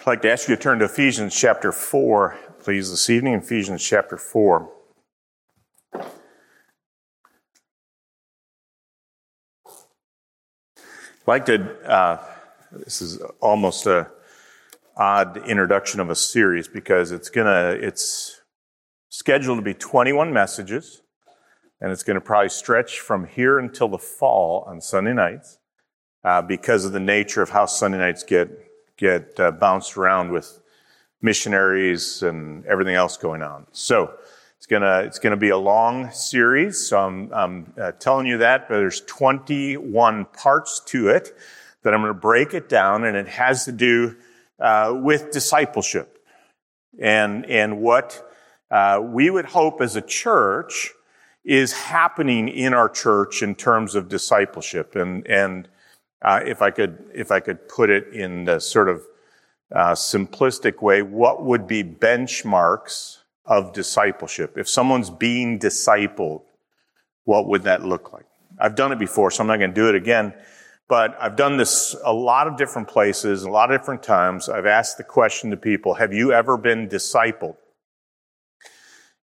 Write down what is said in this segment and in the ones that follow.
I'd like to ask you to turn to Ephesians chapter 4, please, this evening, Ephesians chapter 4. I'd like to, uh, this is almost a odd introduction of a series because it's gonna, it's scheduled to be 21 messages, and it's gonna probably stretch from here until the fall on Sunday nights uh, because of the nature of how Sunday nights get get uh, bounced around with missionaries and everything else going on. So it's gonna it's gonna be a long series. So I'm, I'm uh, telling you that, but there's 21 parts to it that I'm to break it down, and it has to do uh, with discipleship and and what uh, we would hope as a church is happening in our church in terms of discipleship and and uh, if I could, if I could put it in the sort of uh, simplistic way, what would be benchmarks of discipleship? If someone's being discipled, what would that look like? I've done it before, so I'm not going to do it again. But I've done this a lot of different places, a lot of different times. I've asked the question to people, have you ever been discipled?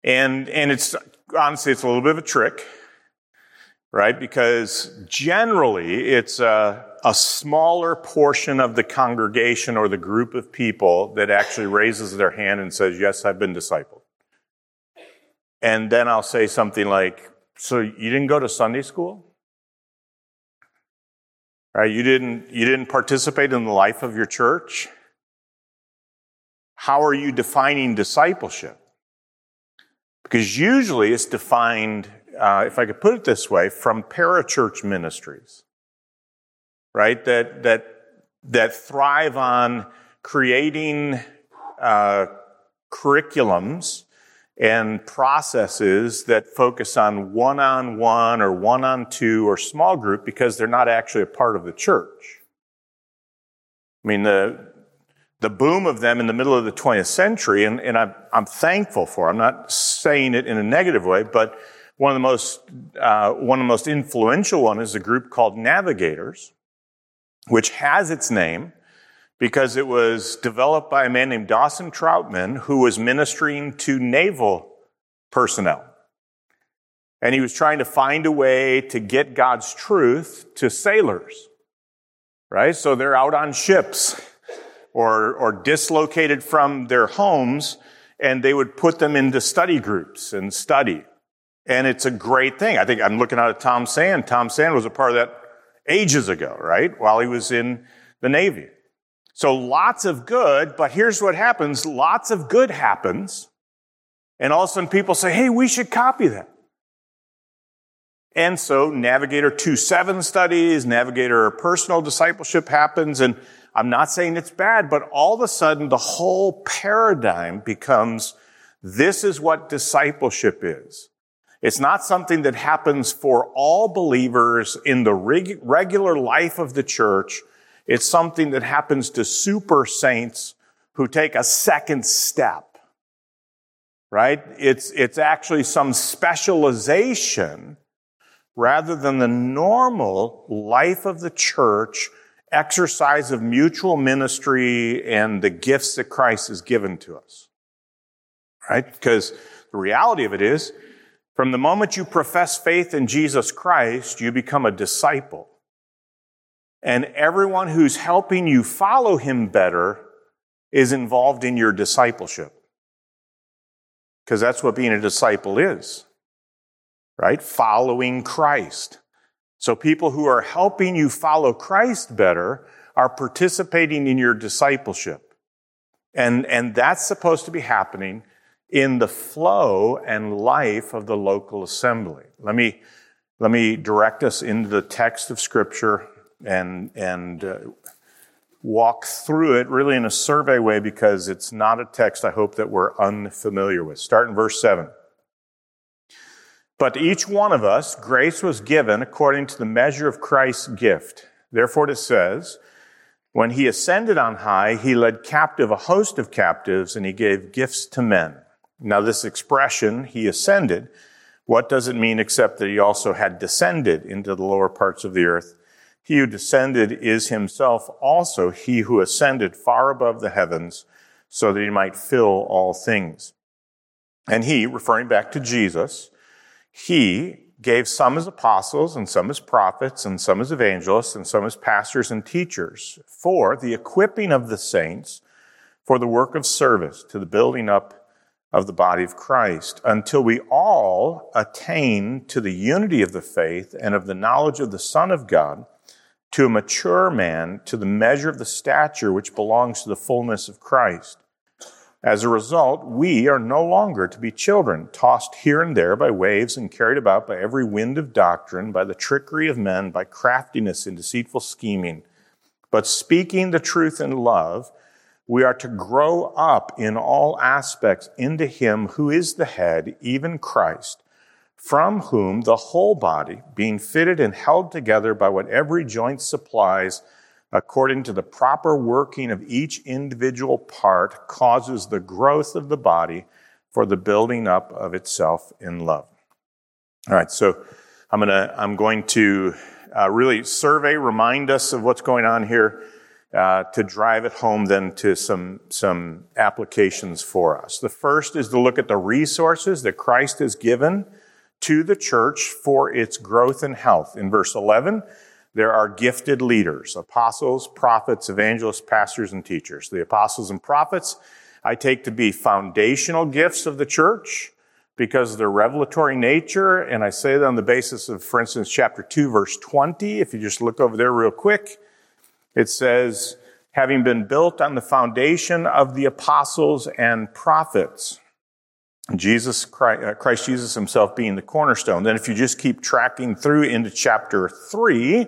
And, and it's, honestly, it's a little bit of a trick right? Because generally it's a, a, smaller portion of the congregation or the group of people that actually raises their hand and says, Yes, I've been discipled. And then I'll say something like, So you didn't go to Sunday school? Right? You didn't, you didn't participate in the life of your church? How are you defining discipleship? Because usually it's defined uh, if I could put it this way, from parachurch ministries, right? That that that thrive on creating uh, curriculums and processes that focus on one-on-one or one-on-two or small group because they're not actually a part of the church. I mean, the the boom of them in the middle of the 20th century, and, and I'm, I'm thankful for. I'm not saying it in a negative way, but one of the most, uh, one of the most influential one is a group called Navigators, which has its name because it was developed by a man named Dawson Trotman who was ministering to naval personnel. And he was trying to find a way to get God's truth to sailors, right? So they're out on ships or, or dislocated from their homes and they would put them into study groups and study. And it's a great thing. I think I'm looking out at Tom Sand. Tom Sand was a part of that ages ago, right? While he was in the Navy. So lots of good, but here's what happens. Lots of good happens. And all of a sudden people say, hey, we should copy that. And so Navigator 2.7 studies, Navigator personal discipleship happens. And I'm not saying it's bad, but all of a sudden the whole paradigm becomes this is what discipleship is. It's not something that happens for all believers in the reg- regular life of the church. It's something that happens to super saints who take a second step. Right? It's, it's actually some specialization rather than the normal life of the church, exercise of mutual ministry and the gifts that Christ has given to us. Right? Because the reality of it is, from the moment you profess faith in Jesus Christ, you become a disciple. And everyone who's helping you follow him better is involved in your discipleship. Because that's what being a disciple is, right? Following Christ. So people who are helping you follow Christ better are participating in your discipleship. And, and that's supposed to be happening in the flow and life of the local assembly. Let me, let me direct us into the text of Scripture and, and uh, walk through it really in a survey way because it's not a text I hope that we're unfamiliar with. Start in verse 7. But to each one of us, grace was given according to the measure of Christ's gift. Therefore it says, when he ascended on high, he led captive a host of captives and he gave gifts to men. Now, this expression, he ascended, what does it mean except that he also had descended into the lower parts of the earth? He who descended is himself also he who ascended far above the heavens so that he might fill all things. And he, referring back to Jesus, he gave some as apostles and some as prophets and some as evangelists and some as pastors and teachers for the equipping of the saints for the work of service to the building up of the body of Christ until we all attain to the unity of the faith and of the knowledge of the Son of God to a mature man, to the measure of the stature which belongs to the fullness of Christ. As a result, we are no longer to be children, tossed here and there by waves and carried about by every wind of doctrine, by the trickery of men, by craftiness and deceitful scheming. But speaking the truth in love, we are to grow up in all aspects into Him who is the head, even Christ from whom the whole body, being fitted and held together by what every joint supplies, according to the proper working of each individual part, causes the growth of the body for the building up of itself in love. All right, so I'm gonna I'm going to uh, really survey, remind us of what's going on here. Uh, to drive it home then to some, some applications for us. The first is to look at the resources that Christ has given to the church for its growth and health. In verse 11, there are gifted leaders, apostles, prophets, evangelists, pastors, and teachers. The apostles and prophets I take to be foundational gifts of the church because of their revelatory nature. And I say that on the basis of, for instance, chapter 2, verse 20. If you just look over there real quick, it says, having been built on the foundation of the apostles and prophets. Jesus, uh, Christ Jesus himself being the cornerstone. Then if you just keep tracking through into chapter 3,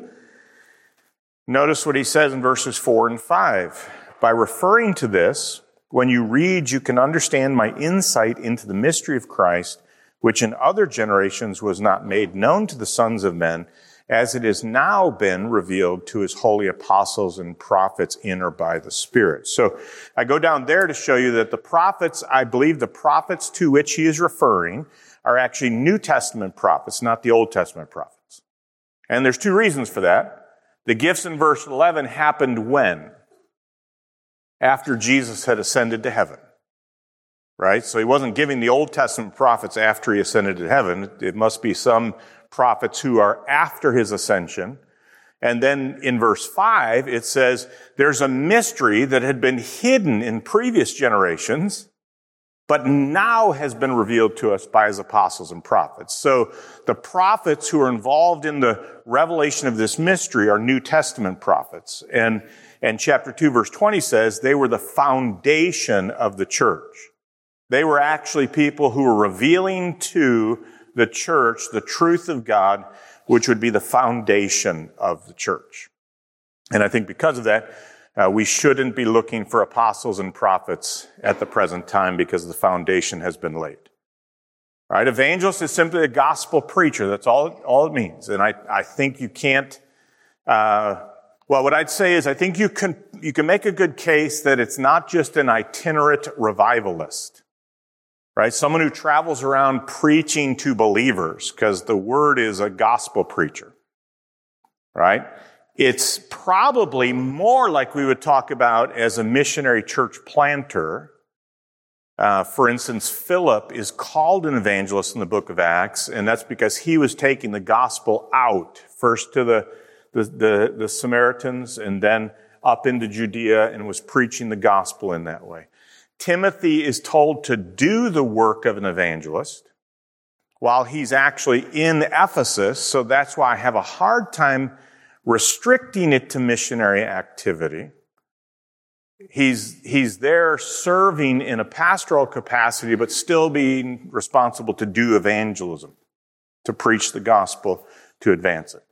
notice what he says in verses 4 and 5. By referring to this, when you read, you can understand my insight into the mystery of Christ, which in other generations was not made known to the sons of men, as it has now been revealed to his holy apostles and prophets in or by the Spirit. So I go down there to show you that the prophets, I believe the prophets to which he is referring are actually New Testament prophets, not the Old Testament prophets. And there's two reasons for that. The gifts in verse 11 happened when? After Jesus had ascended to heaven. Right? So he wasn't giving the Old Testament prophets after he ascended to heaven. It must be some prophets who are after his ascension. And then in verse 5, it says, there's a mystery that had been hidden in previous generations, but now has been revealed to us by his apostles and prophets. So the prophets who are involved in the revelation of this mystery are New Testament prophets. And, and chapter 2 verse 20 says they were the foundation of the church. They were actually people who were revealing to the church the truth of God, which would be the foundation of the church. And I think because of that, uh, we shouldn't be looking for apostles and prophets at the present time because the foundation has been laid. Right? Evangelist is simply a gospel preacher. That's all, all it means. And I, I think you can't, uh, well, what I'd say is I think you can, you can make a good case that it's not just an itinerant revivalist right? Someone who travels around preaching to believers because the word is a gospel preacher, right? It's probably more like we would talk about as a missionary church planter. Uh, for instance, Philip is called an evangelist in the book of Acts, and that's because he was taking the gospel out first to the, the, the, the Samaritans and then up into Judea and was preaching the gospel in that way. Timothy is told to do the work of an evangelist while he's actually in Ephesus. So that's why I have a hard time restricting it to missionary activity. He's, he's there serving in a pastoral capacity, but still being responsible to do evangelism, to preach the gospel, to advance it.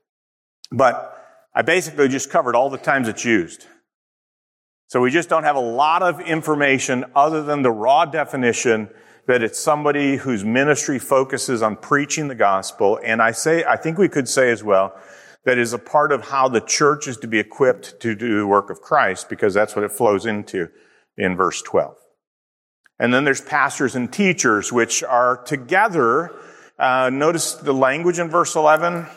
But I basically just covered all the times it's used. So we just don't have a lot of information other than the raw definition that it's somebody whose ministry focuses on preaching the gospel. And I say, I think we could say as well, that is a part of how the church is to be equipped to do the work of Christ, because that's what it flows into in verse 12. And then there's pastors and teachers, which are together. Uh, notice the language in verse 11.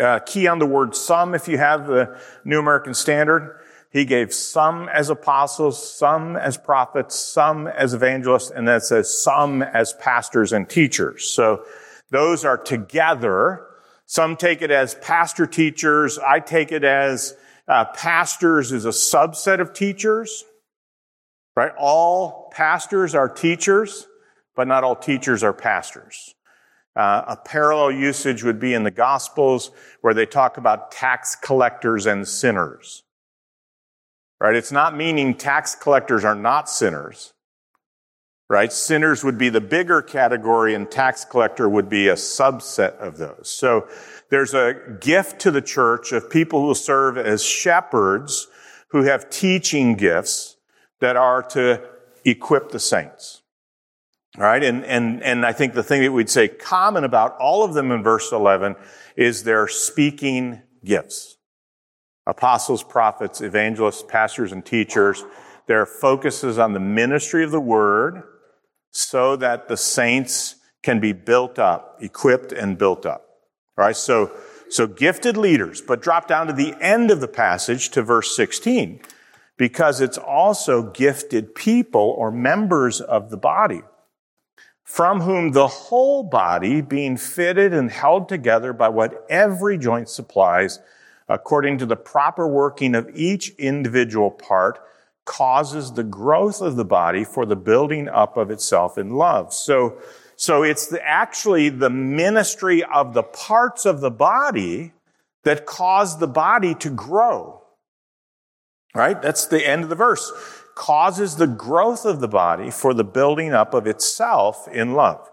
Uh, key on the word some, if you have the New American Standard. He gave some as apostles, some as prophets, some as evangelists, and then it says some as pastors and teachers. So those are together. Some take it as pastor teachers. I take it as uh, pastors is a subset of teachers, right? All pastors are teachers, but not all teachers are pastors. Uh, a parallel usage would be in the Gospels where they talk about tax collectors and sinners. Right? It's not meaning tax collectors are not sinners. Right? Sinners would be the bigger category and tax collector would be a subset of those. So there's a gift to the church of people who serve as shepherds who have teaching gifts that are to equip the saints. All right. And, and, and I think the thing that we'd say common about all of them in verse 11 is their speaking gifts. Apostles, prophets, evangelists, pastors, and teachers. Their focus is on the ministry of the word so that the saints can be built up, equipped and built up. All right, so, so gifted leaders, but drop down to the end of the passage to verse 16, because it's also gifted people or members of the body, from whom the whole body, being fitted and held together by what every joint supplies, according to the proper working of each individual part, causes the growth of the body for the building up of itself in love. So, so it's the, actually the ministry of the parts of the body that cause the body to grow. Right? That's the end of the verse. Causes the growth of the body for the building up of itself in love.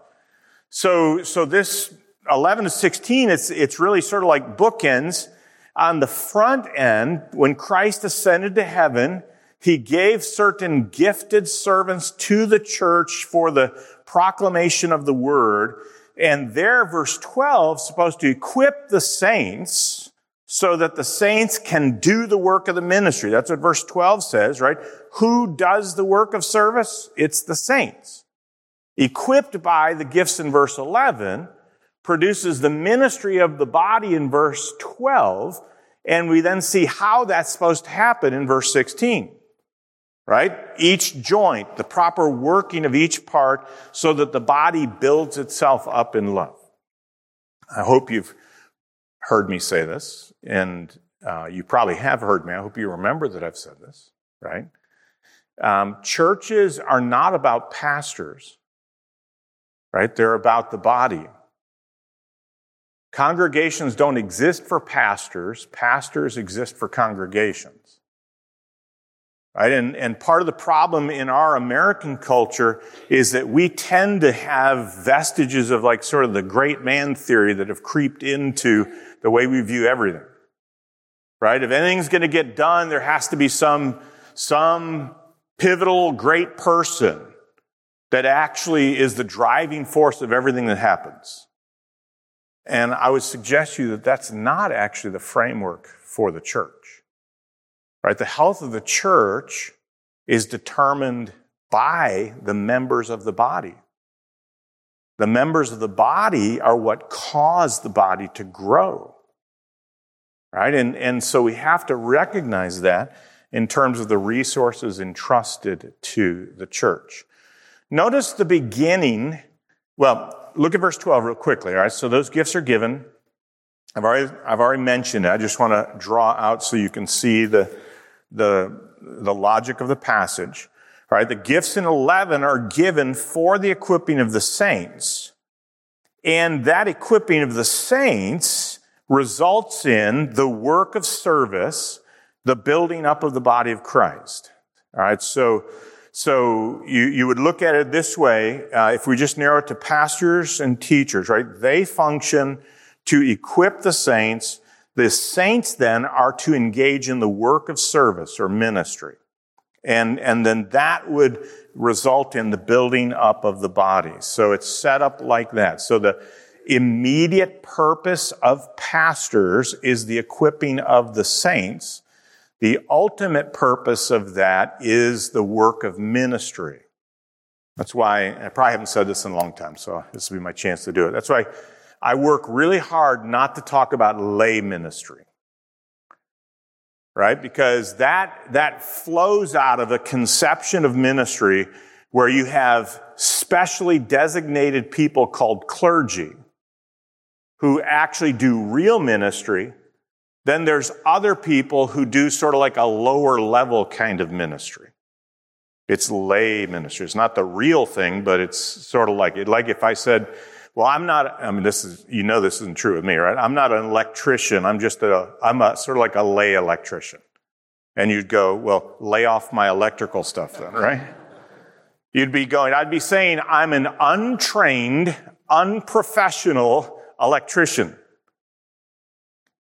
So, so this 11 to 16, it's, it's really sort of like bookends. On the front end, when Christ ascended to heaven, he gave certain gifted servants to the church for the proclamation of the word. And there, verse 12, supposed to equip the saints so that the saints can do the work of the ministry. That's what verse 12 says, right? Who does the work of service? It's the saints. Equipped by the gifts in verse 11 produces the ministry of the body in verse 12. And we then see how that's supposed to happen in verse 16 right? Each joint, the proper working of each part so that the body builds itself up in love. I hope you've heard me say this, and uh, you probably have heard me. I hope you remember that I've said this, right? Um, churches are not about pastors, right? They're about the body. Congregations don't exist for pastors, pastors exist for congregations. Right? And, and part of the problem in our American culture is that we tend to have vestiges of like sort of the great man theory that have creeped into the way we view everything. Right? If anything's going to get done, there has to be some, some pivotal great person that actually is the driving force of everything that happens. And I would suggest to you that that's not actually the framework for the church. Right? The health of the church is determined by the members of the body. The members of the body are what cause the body to grow. Right? And, and so we have to recognize that in terms of the resources entrusted to the church. Notice the beginning. Well, look at verse 12 real quickly. All right. So those gifts are given. I've already, I've already mentioned it. I just want to draw out so you can see the, the, the logic of the passage. Right? The gifts in 11 are given for the equipping of the saints. And that equipping of the saints results in the work of service, the building up of the body of Christ. All right. So, so you, you would look at it this way. Uh, if we just narrow it to pastors and teachers, right? They function to equip the saints the saints then are to engage in the work of service or ministry. And, and then that would result in the building up of the body. So it's set up like that. So the immediate purpose of pastors is the equipping of the saints. The ultimate purpose of that is the work of ministry. That's why, I probably haven't said this in a long time, so this will be my chance to do it. That's why I work really hard not to talk about lay ministry. Right? Because that, that flows out of a conception of ministry where you have specially designated people called clergy who actually do real ministry. Then there's other people who do sort of like a lower level kind of ministry. It's lay ministry. It's not the real thing, but it's sort of like it. Like if I said, well, I'm not, I mean, this is, you know, this isn't true of me, right? I'm not an electrician. I'm just a, I'm a sort of like a lay electrician. And you'd go, well, lay off my electrical stuff then, right? You'd be going, I'd be saying I'm an untrained, unprofessional electrician.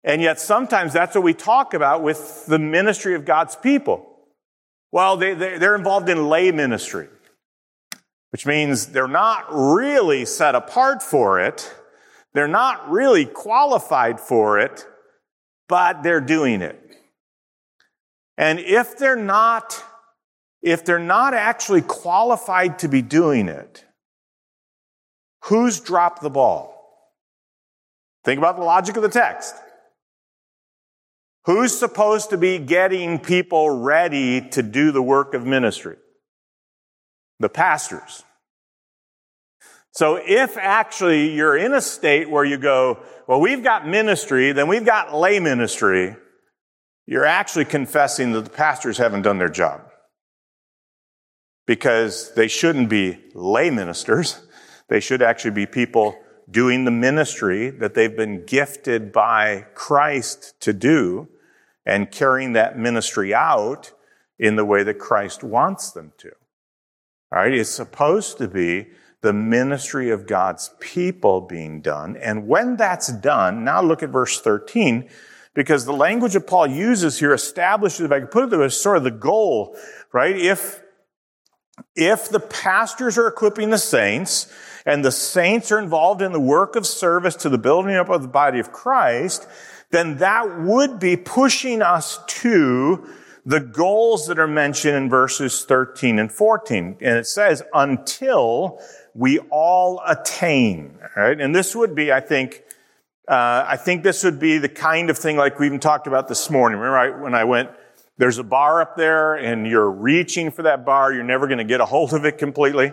And yet sometimes that's what we talk about with the ministry of God's people. Well, they, they're involved in lay ministry, which means they're not really set apart for it. They're not really qualified for it, but they're doing it. And if they're not if they're not actually qualified to be doing it, who's dropped the ball? Think about the logic of the text. Who's supposed to be getting people ready to do the work of ministry? The pastors. So if actually you're in a state where you go, well, we've got ministry, then we've got lay ministry, you're actually confessing that the pastors haven't done their job because they shouldn't be lay ministers. They should actually be people doing the ministry that they've been gifted by Christ to do and carrying that ministry out in the way that Christ wants them to. All right. It's supposed to be the ministry of God's people being done. And when that's done, now look at verse 13, because the language that Paul uses here establishes, if I could put it as sort of the goal, right? If if the pastors are equipping the saints and the saints are involved in the work of service to the building up of the body of Christ, then that would be pushing us to the goals that are mentioned in verses 13 and 14. And it says, until we all attain, right? And this would be, I think, uh, I think this would be the kind of thing like we even talked about this morning. Remember I, when I went there's a bar up there and you're reaching for that bar. You're never going to get a hold of it completely.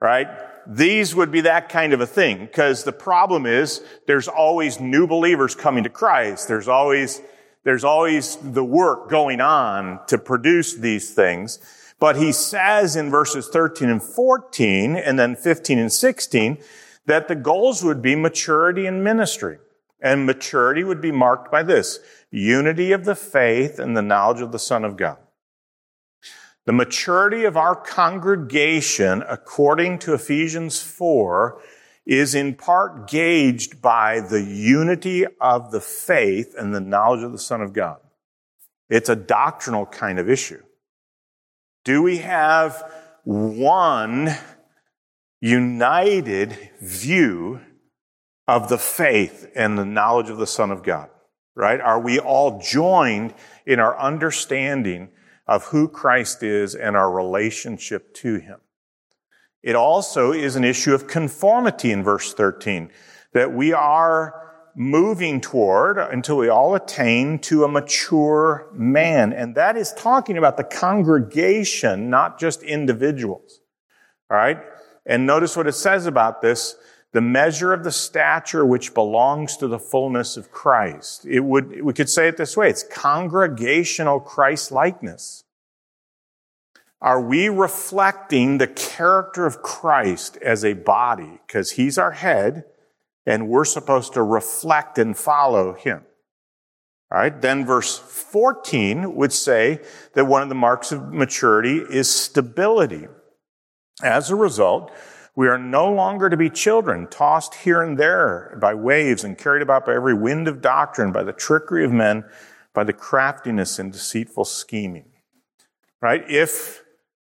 Right? These would be that kind of a thing because the problem is there's always new believers coming to Christ. There's always, there's always the work going on to produce these things. But he says in verses 13 and 14 and then 15 and 16 that the goals would be maturity in ministry. And maturity would be marked by this unity of the faith and the knowledge of the Son of God. The maturity of our congregation, according to Ephesians 4, is in part gauged by the unity of the faith and the knowledge of the Son of God. It's a doctrinal kind of issue. Do we have one united view of the faith and the knowledge of the Son of God? Right? Are we all joined in our understanding of who Christ is and our relationship to Him? It also is an issue of conformity in verse 13, that we are moving toward until we all attain to a mature man. And that is talking about the congregation, not just individuals. All right? And notice what it says about this the measure of the stature which belongs to the fullness of Christ. It would, we could say it this way. It's congregational Christ likeness. Are we reflecting the character of Christ as a body? Because he's our head and we're supposed to reflect and follow him. All right. Then verse 14 would say that one of the marks of maturity is stability. As a result, we are no longer to be children, tossed here and there by waves and carried about by every wind of doctrine, by the trickery of men, by the craftiness and deceitful scheming. Right? If,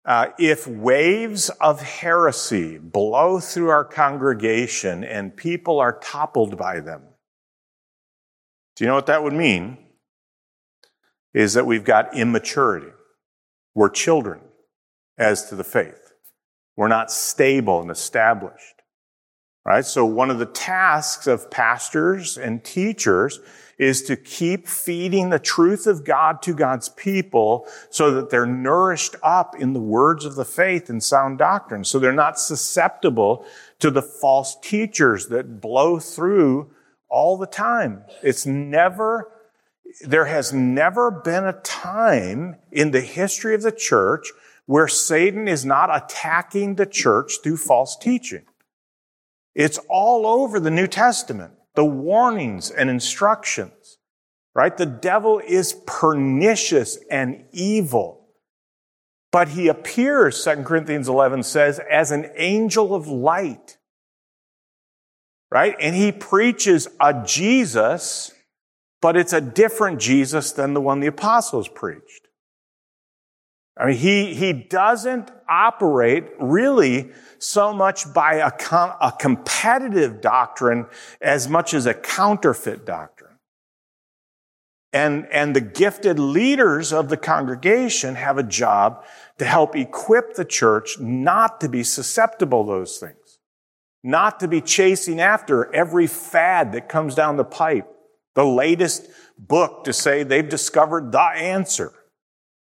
uh, if waves of heresy blow through our congregation and people are toppled by them, do you know what that would mean? Is that we've got immaturity. We're children as to the faith. We're not stable and established. Right? So one of the tasks of pastors and teachers is to keep feeding the truth of God to God's people so that they're nourished up in the words of the faith and sound doctrine. So they're not susceptible to the false teachers that blow through all the time. It's never, there has never been a time in the history of the church where Satan is not attacking the church through false teaching. It's all over the New Testament, the warnings and instructions, right? The devil is pernicious and evil, but he appears, 2 Corinthians 11 says, as an angel of light, right? And he preaches a Jesus, but it's a different Jesus than the one the apostles preached. I mean, he, he doesn't operate really so much by a, com- a competitive doctrine as much as a counterfeit doctrine. And, and the gifted leaders of the congregation have a job to help equip the church not to be susceptible to those things, not to be chasing after every fad that comes down the pipe, the latest book to say they've discovered the answer,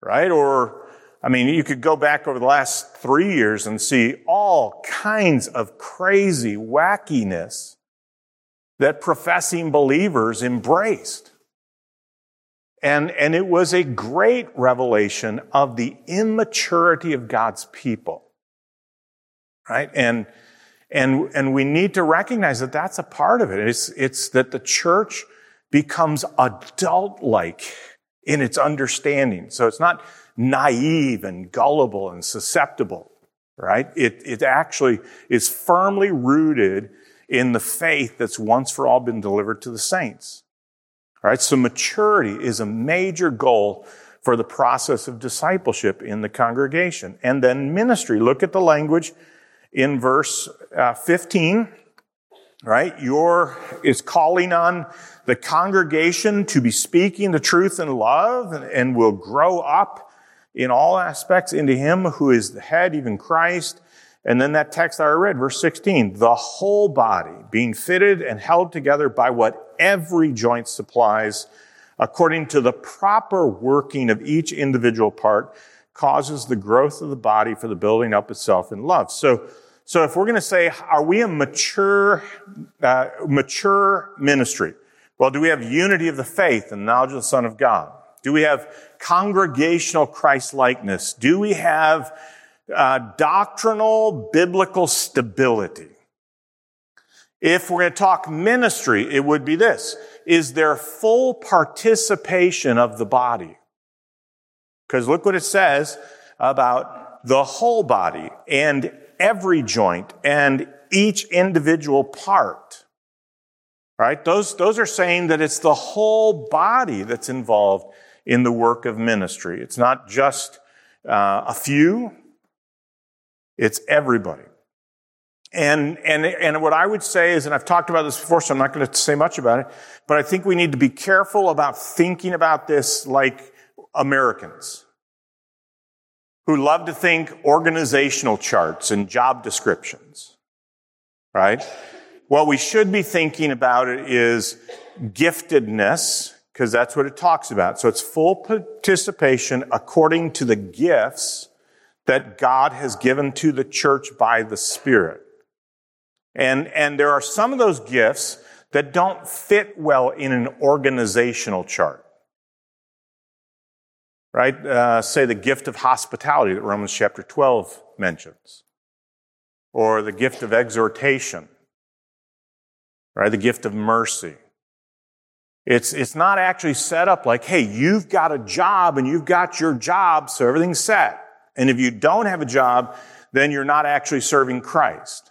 right? Or I mean, you could go back over the last three years and see all kinds of crazy wackiness that professing believers embraced. And, and it was a great revelation of the immaturity of God's people. Right? And, and, and we need to recognize that that's a part of it. It's, it's that the church becomes adult-like in its understanding. So it's not naive and gullible and susceptible, right? It, it actually is firmly rooted in the faith that's once for all been delivered to the saints. All right, so maturity is a major goal for the process of discipleship in the congregation. And then ministry. Look at the language in verse uh, 15, right? Your is calling on the congregation to be speaking the truth in love and, and will grow up in all aspects into him who is the head, even Christ. And then that text I read, verse 16, the whole body being fitted and held together by what every joint supplies according to the proper working of each individual part causes the growth of the body for the building up itself in love. So, so if we're going to say, are we a mature, uh, mature ministry? Well, do we have unity of the faith and knowledge of the Son of God? Do we have congregational Christ likeness? Do we have uh, doctrinal biblical stability? If we're going to talk ministry, it would be this. Is there full participation of the body? Because look what it says about the whole body and every joint and each individual part. Right? Those, those are saying that it's the whole body that's involved in the work of ministry. It's not just uh, a few, it's everybody. And, and, and what I would say is, and I've talked about this before, so I'm not going to say much about it, but I think we need to be careful about thinking about this like Americans who love to think organizational charts and job descriptions, right? What we should be thinking about it is giftedness because that's what it talks about. So it's full participation according to the gifts that God has given to the church by the Spirit. And, and there are some of those gifts that don't fit well in an organizational chart. Right? Uh, say the gift of hospitality that Romans chapter 12 mentions. Or the gift of exhortation. Right? The gift of mercy it's, it's not actually set up like, hey, you've got a job and you've got your job, so everything's set. And if you don't have a job, then you're not actually serving Christ.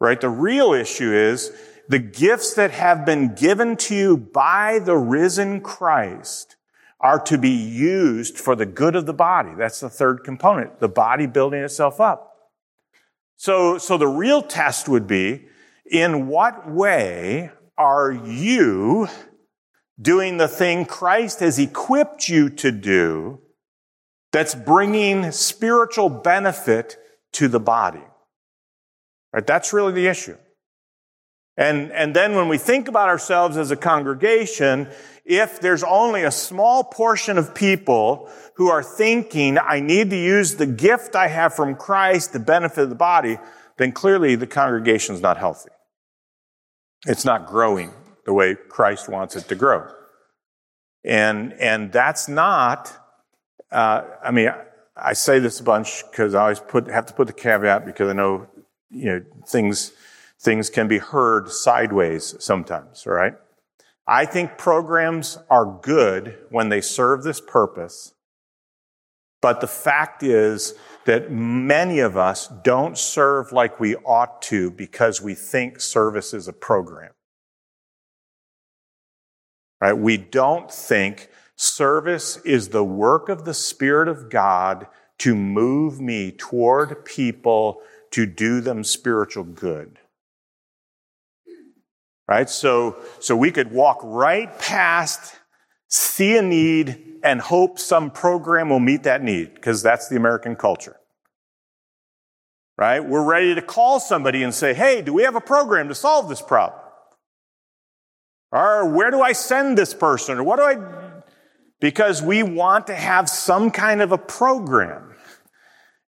Right? The real issue is the gifts that have been given to you by the risen Christ are to be used for the good of the body. That's the third component, the body building itself up. So, so the real test would be, in what way are you doing the thing Christ has equipped you to do that's bringing spiritual benefit to the body? Right? That's really the issue. And, and then when we think about ourselves as a congregation, if there's only a small portion of people who are thinking, I need to use the gift I have from Christ to benefit the body, then clearly the congregation is not healthy. It's not growing the way Christ wants it to grow. And, and that's not, uh, I mean, I say this a bunch because I always put, have to put the caveat because I know, you know, things, things can be heard sideways sometimes, right? I think programs are good when they serve this purpose. But the fact is that many of us don't serve like we ought to because we think service is a program. Right? We don't think service is the work of the Spirit of God to move me toward people to do them spiritual good. Right? So, so we could walk right past, see a need, and hope some program will meet that need, because that's the American culture. Right? We're ready to call somebody and say, hey, do we have a program to solve this problem? Or where do I send this person? Or what do I, because we want to have some kind of a program.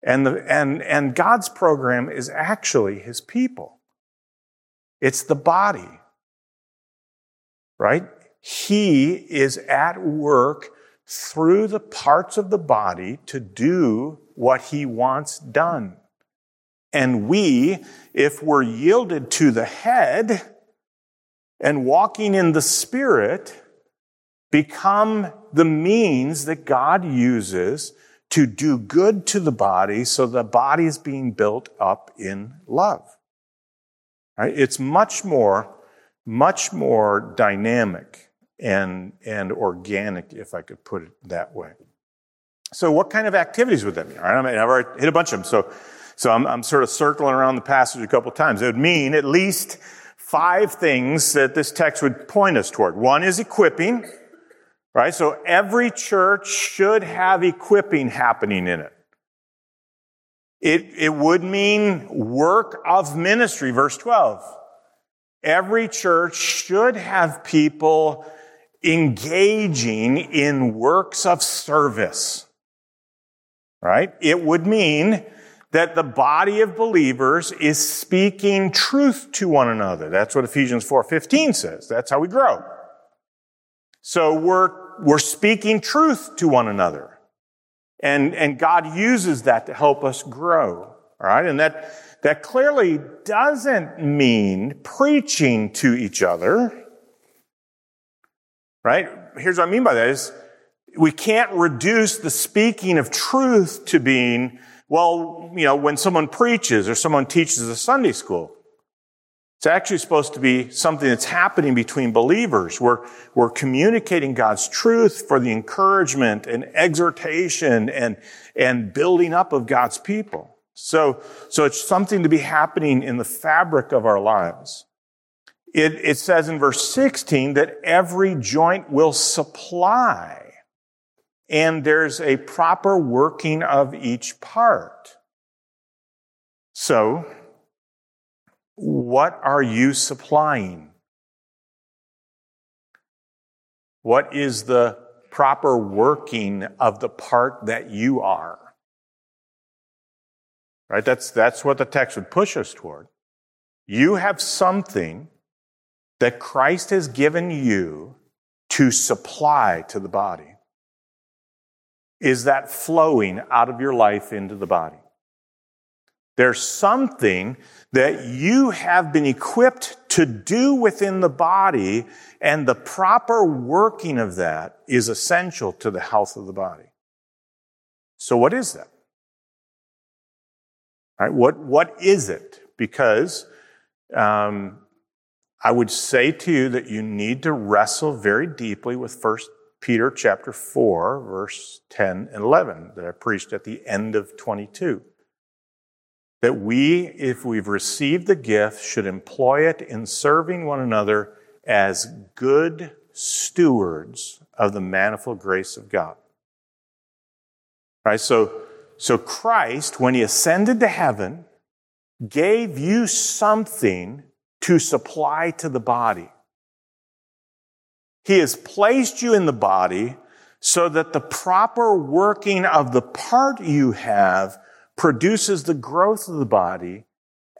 And, the, and, and God's program is actually his people. It's the body. Right? He is at work through the parts of the body to do what he wants done. And we, if we're yielded to the head, and walking in the Spirit become the means that God uses to do good to the body so the body is being built up in love. Right? It's much more, much more dynamic and, and organic, if I could put it that way. So what kind of activities would that mean? All right, I mean, I've already hit a bunch of them. So, so I'm, I'm sort of circling around the passage a couple times. It would mean at least five things that this text would point us toward. One is equipping, right? So every church should have equipping happening in it. It, it would mean work of ministry, verse 12. Every church should have people engaging in works of service, right? It would mean that the body of believers is speaking truth to one another. That's what Ephesians 4:15 says. That's how we grow. So we're, we're speaking truth to one another. And, and God uses that to help us grow. All right. And that, that clearly doesn't mean preaching to each other. Right? Here's what I mean by that is we can't reduce the speaking of truth to being well, you know, when someone preaches or someone teaches a Sunday school, it's actually supposed to be something that's happening between believers. We're, we're communicating God's truth for the encouragement and exhortation and, and building up of God's people. So, so it's something to be happening in the fabric of our lives. It, it says in verse 16 that every joint will supply and there's a proper working of each part. So, what are you supplying? What is the proper working of the part that you are? Right? That's, that's what the text would push us toward. You have something that Christ has given you to supply to the body is that flowing out of your life into the body. There's something that you have been equipped to do within the body, and the proper working of that is essential to the health of the body. So, what is that? All right, what, what is it? Because um, I would say to you that you need to wrestle very deeply with First Peter chapter 4, verse 10 and 11 that I preached at the end of 22. That we, if we've received the gift, should employ it in serving one another as good stewards of the manifold grace of God. Right? So, so Christ, when he ascended to heaven, gave you something to supply to the body. He has placed you in the body so that the proper working of the part you have produces the growth of the body.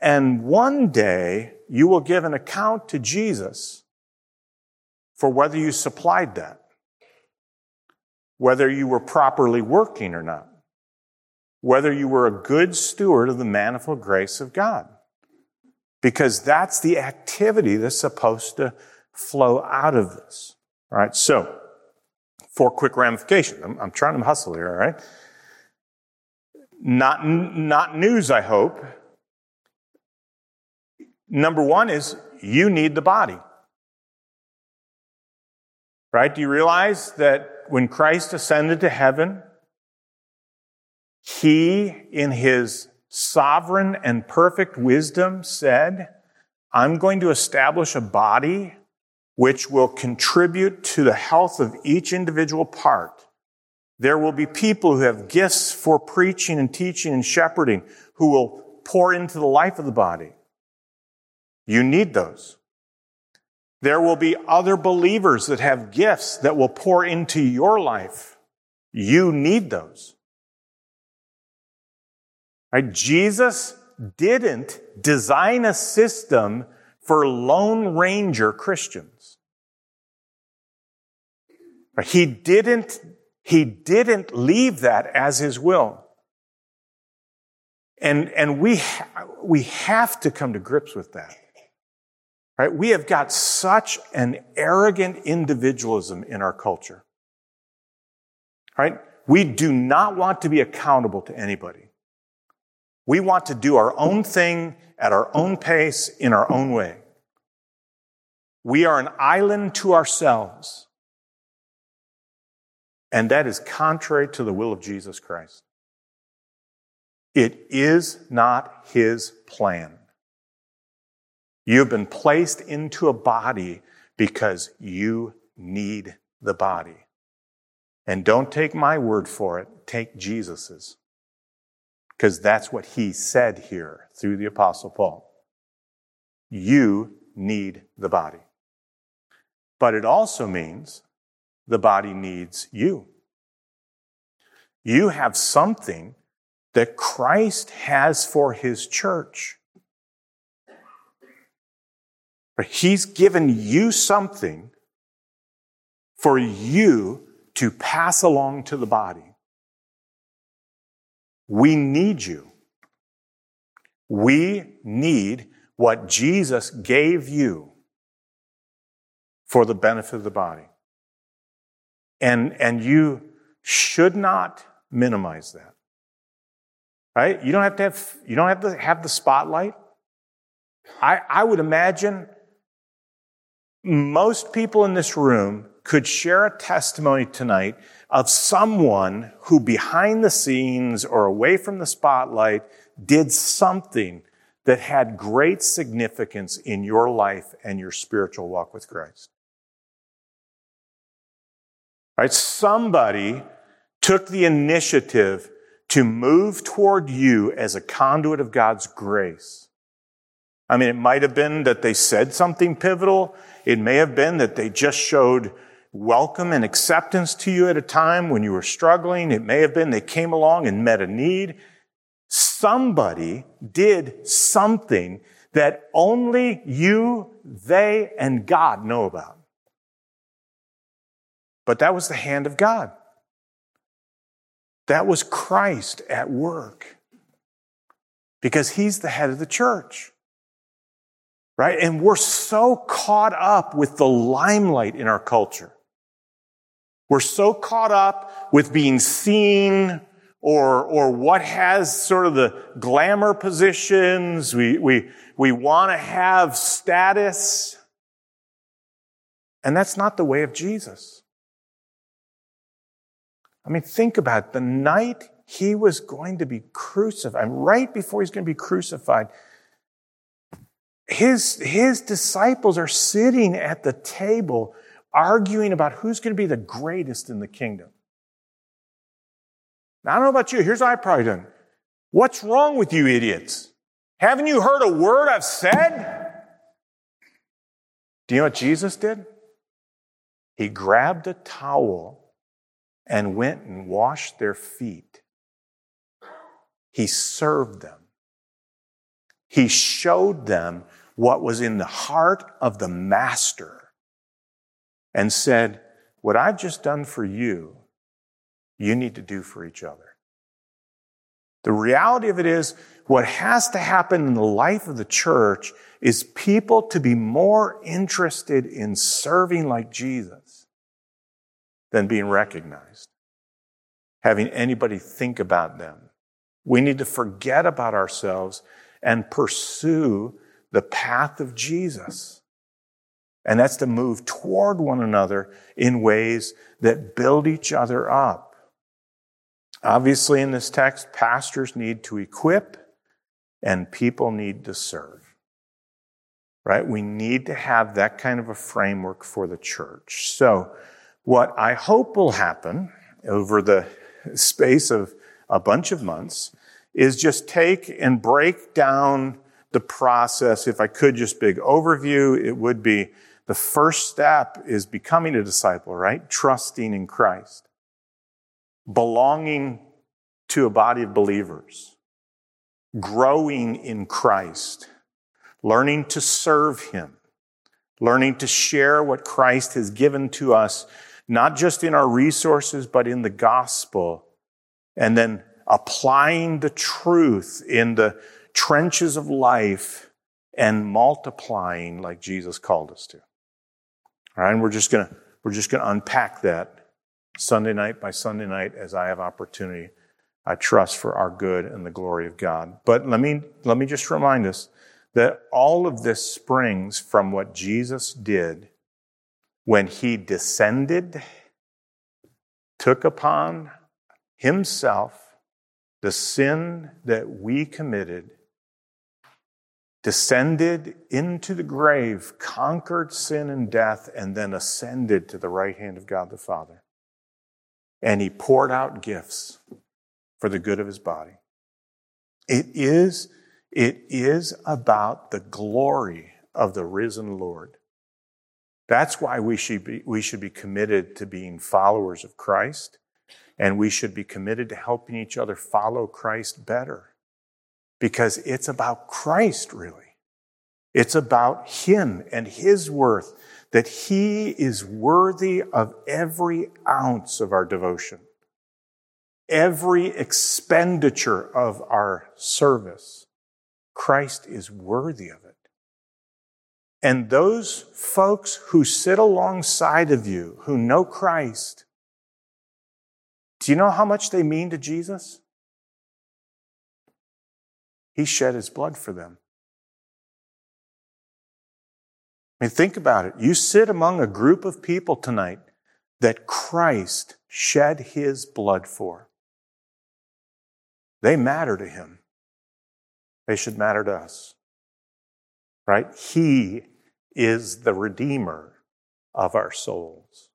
And one day you will give an account to Jesus for whether you supplied that, whether you were properly working or not, whether you were a good steward of the manifold grace of God. Because that's the activity that's supposed to flow out of this. All right. So, four quick ramifications. I'm, I'm trying to hustle here. All right. Not, not news, I hope. Number one is you need the body. Right? Do you realize that when Christ ascended to heaven, he, in his sovereign and perfect wisdom, said, I'm going to establish a body which will contribute to the health of each individual part. There will be people who have gifts for preaching and teaching and shepherding who will pour into the life of the body. You need those. There will be other believers that have gifts that will pour into your life. You need those. Right? Jesus didn't design a system for Lone Ranger Christians. He didn't, he didn't leave that as his will. And, and we, ha- we have to come to grips with that. Right? We have got such an arrogant individualism in our culture. Right? We do not want to be accountable to anybody. We want to do our own thing at our own pace in our own way. We are an island to ourselves. And that is contrary to the will of Jesus Christ. It is not his plan. You have been placed into a body because you need the body. And don't take my word for it, take Jesus's. Because that's what he said here through the Apostle Paul. You need the body. But it also means the body needs you. You have something that Christ has for his church. He's given you something for you to pass along to the body. We need you. We need what Jesus gave you for the benefit of the body. And, and you should not minimize that. Right? You don't have to have, you don't have to have the spotlight. I, I would imagine most people in this room could share a testimony tonight of someone who behind the scenes or away from the spotlight did something that had great significance in your life and your spiritual walk with Christ. Right? Somebody took the initiative to move toward you as a conduit of God's grace. I mean, it might have been that they said something pivotal. It may have been that they just showed welcome and acceptance to you at a time when you were struggling. It may have been they came along and met a need. Somebody did something that only you, they, and God know about. But that was the hand of God. That was Christ at work. Because he's the head of the church right? And we're so caught up with the limelight in our culture. We're so caught up with being seen or, or what has sort of the glamour positions. We, we, we want to have status. And that's not the way of Jesus. I mean, think about it. The night he was going to be crucified, right before he's going to be crucified, his, his disciples are sitting at the table arguing about who's going to be the greatest in the kingdom. Now, I don't know about you. Here's what I've probably done. What's wrong with you idiots? Haven't you heard a word I've said? Do you know what Jesus did? He grabbed a towel and went and washed their feet. He served them. He showed them what was in the heart of the master and said, What I've just done for you, you need to do for each other. The reality of it is, what has to happen in the life of the church is people to be more interested in serving like Jesus than being recognized, having anybody think about them. We need to forget about ourselves and pursue the path of Jesus. And that's to move toward one another in ways that build each other up. Obviously, in this text, pastors need to equip and people need to serve. Right? We need to have that kind of a framework for the church. So, what I hope will happen over the space of a bunch of months is just take and break down the process. If I could just big overview, it would be the first step is becoming a disciple, right? Trusting in Christ. Belonging to a body of believers. Growing in Christ. Learning to serve Him. Learning to share what Christ has given to us, not just in our resources, but in the gospel. And then applying the truth in the trenches of life and multiplying like Jesus called us to. All right, and we're just gonna we're just gonna unpack that Sunday night by Sunday night as I have opportunity. I trust for our good and the glory of God. But let me let me just remind us that all of this springs from what Jesus did when he descended, took upon himself the sin that we committed descended into the grave, conquered sin and death, and then ascended to the right hand of God the Father. And he poured out gifts for the good of his body. It is, it is about the glory of the risen Lord. That's why we should be, we should be committed to being followers of Christ, and we should be committed to helping each other follow Christ better because it's about Christ, really. It's about Him and His worth, that He is worthy of every ounce of our devotion, every expenditure of our service. Christ is worthy of it. And those folks who sit alongside of you, who know Christ, do you know how much they mean to Jesus? He shed his blood for them. I mean, think about it. You sit among a group of people tonight that Christ shed his blood for. They matter to him. They should matter to us. Right? He is the Redeemer of our souls.